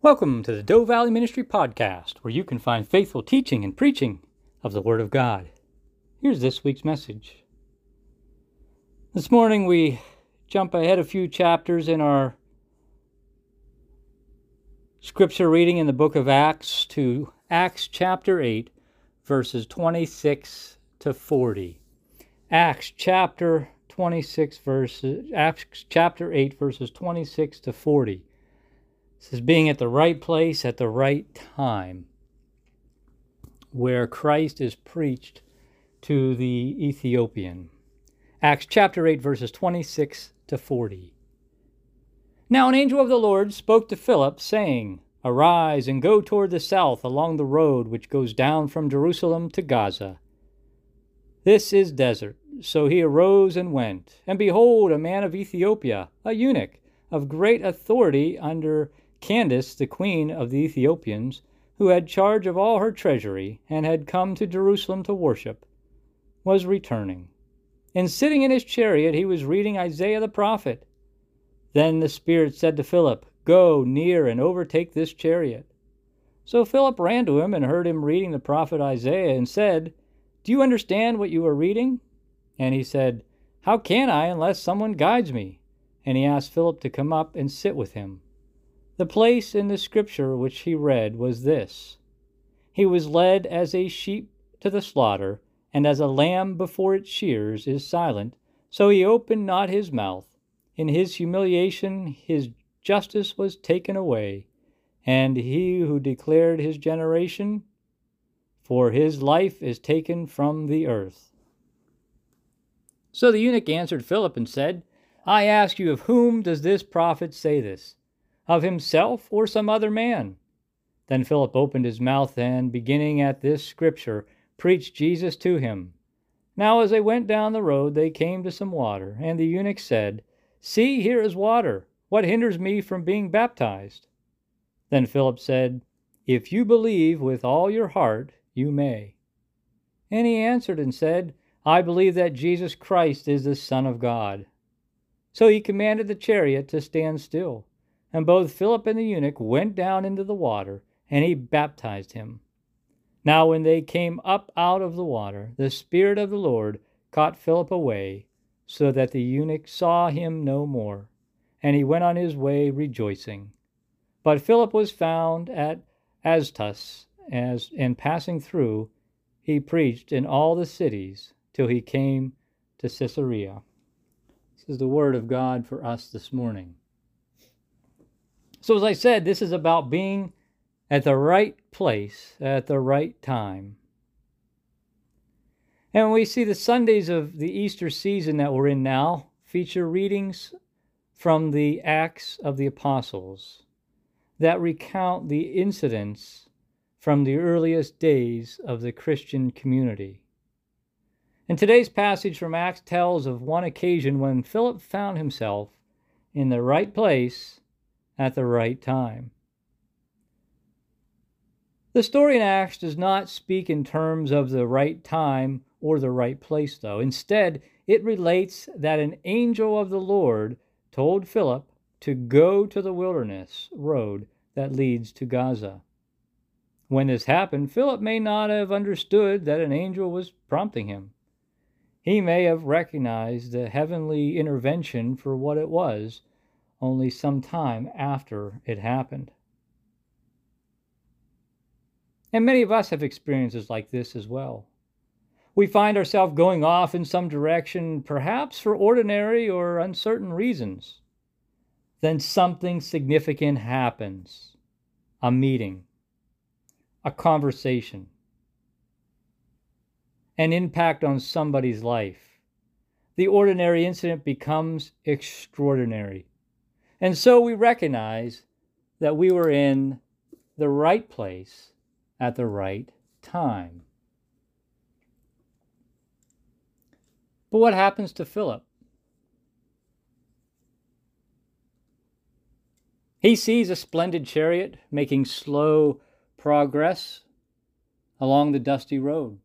Welcome to the Doe Valley Ministry Podcast, where you can find faithful teaching and preaching of the Word of God. Here's this week's message. This morning we jump ahead a few chapters in our scripture reading in the book of Acts to Acts chapter 8, verses 26 to 40. Acts chapter 26 verses Acts chapter 8 verses 26 to 40. This is being at the right place at the right time, where Christ is preached to the Ethiopian. Acts chapter 8, verses 26 to 40. Now an angel of the Lord spoke to Philip, saying, Arise and go toward the south along the road which goes down from Jerusalem to Gaza. This is desert. So he arose and went. And behold, a man of Ethiopia, a eunuch, of great authority under Candace, the queen of the Ethiopians, who had charge of all her treasury, and had come to Jerusalem to worship, was returning. And sitting in his chariot, he was reading Isaiah the prophet. Then the Spirit said to Philip, Go near and overtake this chariot. So Philip ran to him and heard him reading the prophet Isaiah, and said, Do you understand what you are reading? And he said, How can I unless someone guides me? And he asked Philip to come up and sit with him. The place in the scripture which he read was this He was led as a sheep to the slaughter, and as a lamb before its shears is silent, so he opened not his mouth. In his humiliation his justice was taken away, and he who declared his generation, for his life is taken from the earth. So the eunuch answered Philip and said, I ask you, of whom does this prophet say this? Of himself or some other man? Then Philip opened his mouth and, beginning at this scripture, preached Jesus to him. Now, as they went down the road, they came to some water, and the eunuch said, See, here is water. What hinders me from being baptized? Then Philip said, If you believe with all your heart, you may. And he answered and said, I believe that Jesus Christ is the Son of God. So he commanded the chariot to stand still. And both Philip and the eunuch went down into the water, and he baptized him. Now, when they came up out of the water, the Spirit of the Lord caught Philip away, so that the eunuch saw him no more, and he went on his way rejoicing. But Philip was found at Azotus, as, and passing through, he preached in all the cities till he came to Caesarea. This is the word of God for us this morning. So, as I said, this is about being at the right place at the right time. And we see the Sundays of the Easter season that we're in now feature readings from the Acts of the Apostles that recount the incidents from the earliest days of the Christian community. And today's passage from Acts tells of one occasion when Philip found himself in the right place at the right time. The story in Acts does not speak in terms of the right time or the right place, though. Instead, it relates that an angel of the Lord told Philip to go to the wilderness road that leads to Gaza. When this happened, Philip may not have understood that an angel was prompting him. He may have recognized the heavenly intervention for what it was only some time after it happened. And many of us have experiences like this as well. We find ourselves going off in some direction, perhaps for ordinary or uncertain reasons. Then something significant happens a meeting, a conversation, an impact on somebody's life. The ordinary incident becomes extraordinary. And so we recognize that we were in the right place at the right time. But what happens to Philip? He sees a splendid chariot making slow progress along the dusty road.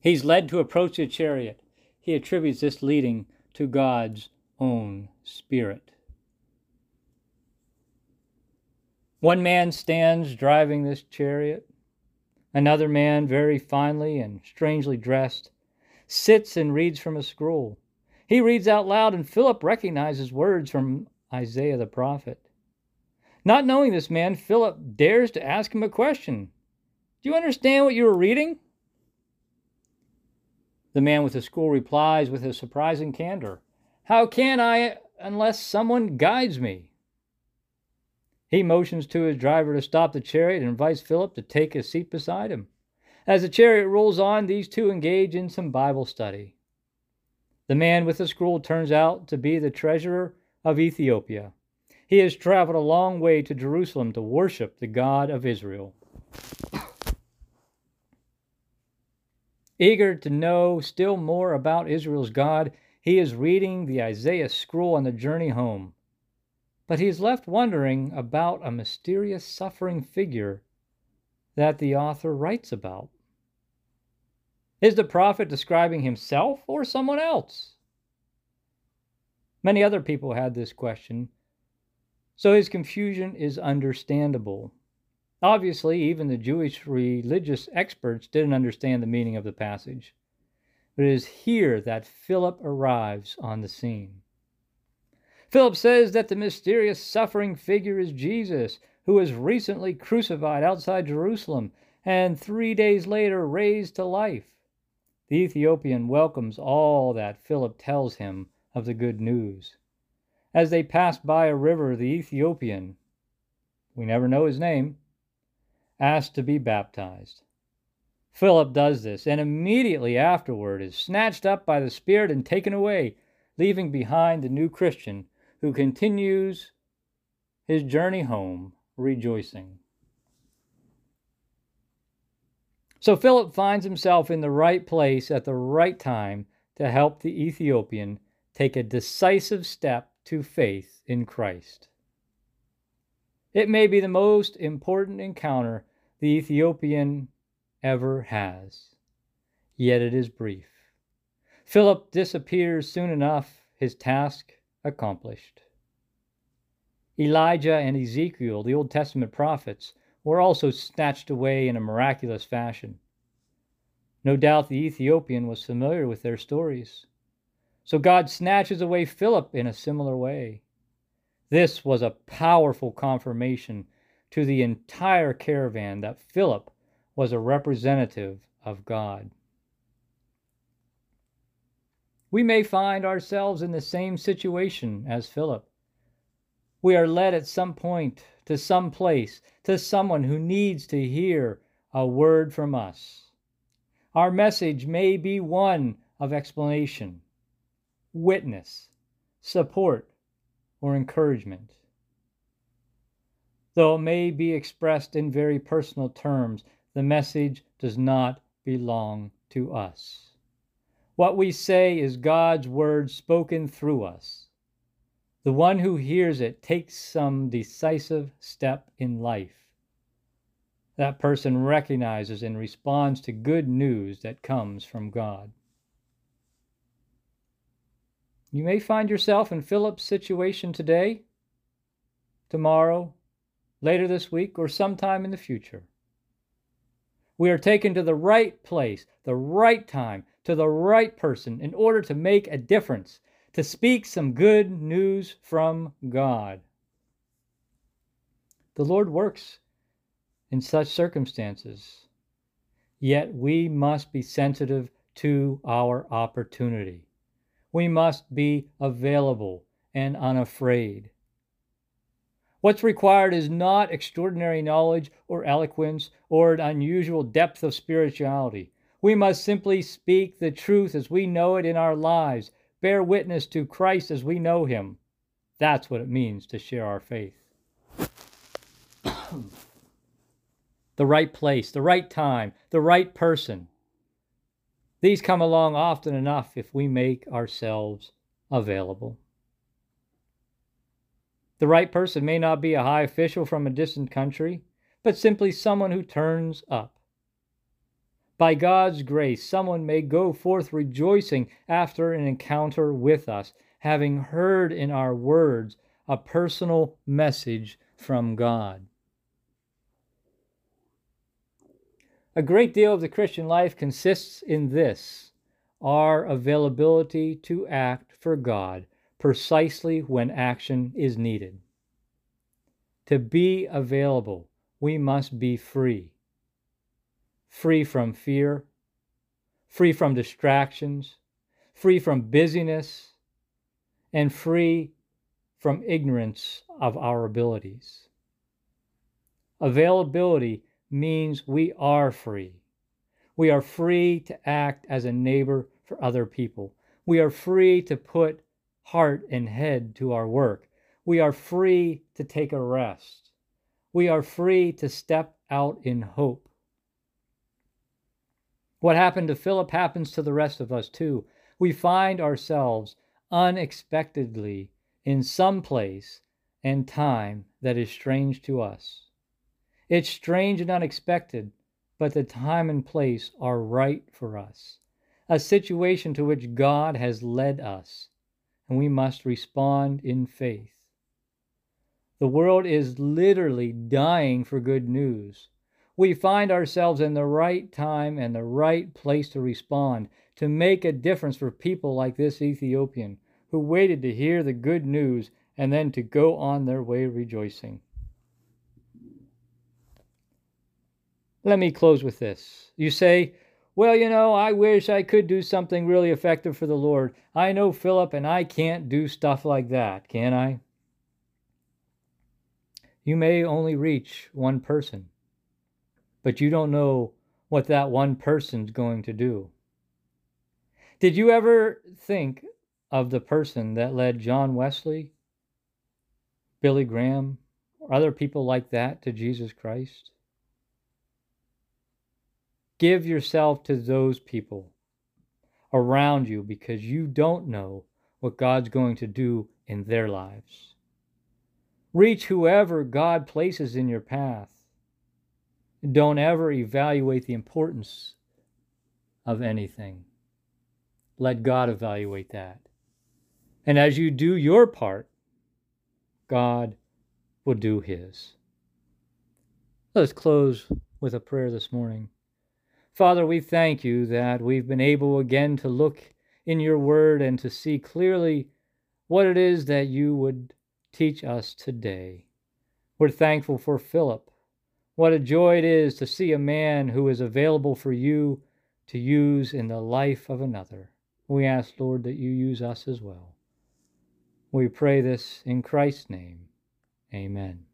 He's led to approach the chariot. He attributes this leading to God's own spirit. One man stands driving this chariot. Another man, very finely and strangely dressed, sits and reads from a scroll. He reads out loud, and Philip recognizes words from Isaiah the prophet. Not knowing this man, Philip dares to ask him a question Do you understand what you are reading? The man with the scroll replies with a surprising candor How can I unless someone guides me? He motions to his driver to stop the chariot and invites Philip to take a seat beside him. As the chariot rolls on, these two engage in some Bible study. The man with the scroll turns out to be the treasurer of Ethiopia. He has traveled a long way to Jerusalem to worship the God of Israel. Eager to know still more about Israel's God, he is reading the Isaiah scroll on the journey home but he is left wondering about a mysterious suffering figure that the author writes about. Is the prophet describing himself or someone else? Many other people had this question, so his confusion is understandable. Obviously, even the Jewish religious experts didn't understand the meaning of the passage. But it is here that Philip arrives on the scene. Philip says that the mysterious suffering figure is Jesus, who was recently crucified outside Jerusalem and three days later raised to life. The Ethiopian welcomes all that Philip tells him of the good news. As they pass by a river, the Ethiopian, we never know his name, asks to be baptized. Philip does this, and immediately afterward is snatched up by the Spirit and taken away, leaving behind the new Christian who continues his journey home rejoicing. So Philip finds himself in the right place at the right time to help the Ethiopian take a decisive step to faith in Christ. It may be the most important encounter the Ethiopian ever has, yet it is brief. Philip disappears soon enough, his task accomplished. Elijah and Ezekiel, the Old Testament prophets, were also snatched away in a miraculous fashion. No doubt the Ethiopian was familiar with their stories. So God snatches away Philip in a similar way. This was a powerful confirmation to the entire caravan that Philip was a representative of God we may find ourselves in the same situation as Philip. We are led at some point to some place, to someone who needs to hear a word from us. Our message may be one of explanation, witness, support, or encouragement. Though it may be expressed in very personal terms, the message does not belong to us. What we say is God's word spoken through us. The one who hears it takes some decisive step in life. That person recognizes and responds to good news that comes from God. You may find yourself in Philip's situation today, tomorrow, later this week, or sometime in the future. We are taken to the right place, the right time, to the right person in order to make a difference, to speak some good news from God. The Lord works in such circumstances, yet we must be sensitive to our opportunity. We must be available and unafraid. What's required is not extraordinary knowledge or eloquence or an unusual depth of spirituality. We must simply speak the truth as we know it in our lives, bear witness to Christ as we know him. That's what it means to share our faith. the right place, the right time, the right person. These come along often enough if we make ourselves available. The right person may not be a high official from a distant country, but simply someone who turns up. By God's grace, someone may go forth rejoicing after an encounter with us, having heard in our words a personal message from God. A great deal of the Christian life consists in this our availability to act for God precisely when action is needed. To be available, we must be free. Free from fear, free from distractions, free from busyness, and free from ignorance of our abilities. Availability means we are free. We are free to act as a neighbor for other people. We are free to put heart and head to our work. We are free to take a rest. We are free to step out in hope. What happened to Philip happens to the rest of us too. We find ourselves unexpectedly in some place and time that is strange to us. It's strange and unexpected, but the time and place are right for us, a situation to which God has led us, and we must respond in faith. The world is literally dying for good news. We find ourselves in the right time and the right place to respond, to make a difference for people like this Ethiopian who waited to hear the good news and then to go on their way rejoicing. Let me close with this. You say, well, you know, I wish I could do something really effective for the Lord. I know Philip, and I can't do stuff like that, can I? You may only reach one person, but you don't know what that one person's going to do. Did you ever think of the person that led John Wesley, Billy Graham, or other people like that to Jesus Christ? Give yourself to those people around you because you don't know what God's going to do in their lives. Reach whoever God places in your path. Don't ever evaluate the importance of anything. Let God evaluate that. And as you do your part, God will do his. Let's close with a prayer this morning. Father, we thank you that we've been able again to look in your word and to see clearly what it is that you would teach us today. We're thankful for Philip. What a joy it is to see a man who is available for you to use in the life of another. We ask, Lord, that you use us as well. We pray this in Christ's name. Amen.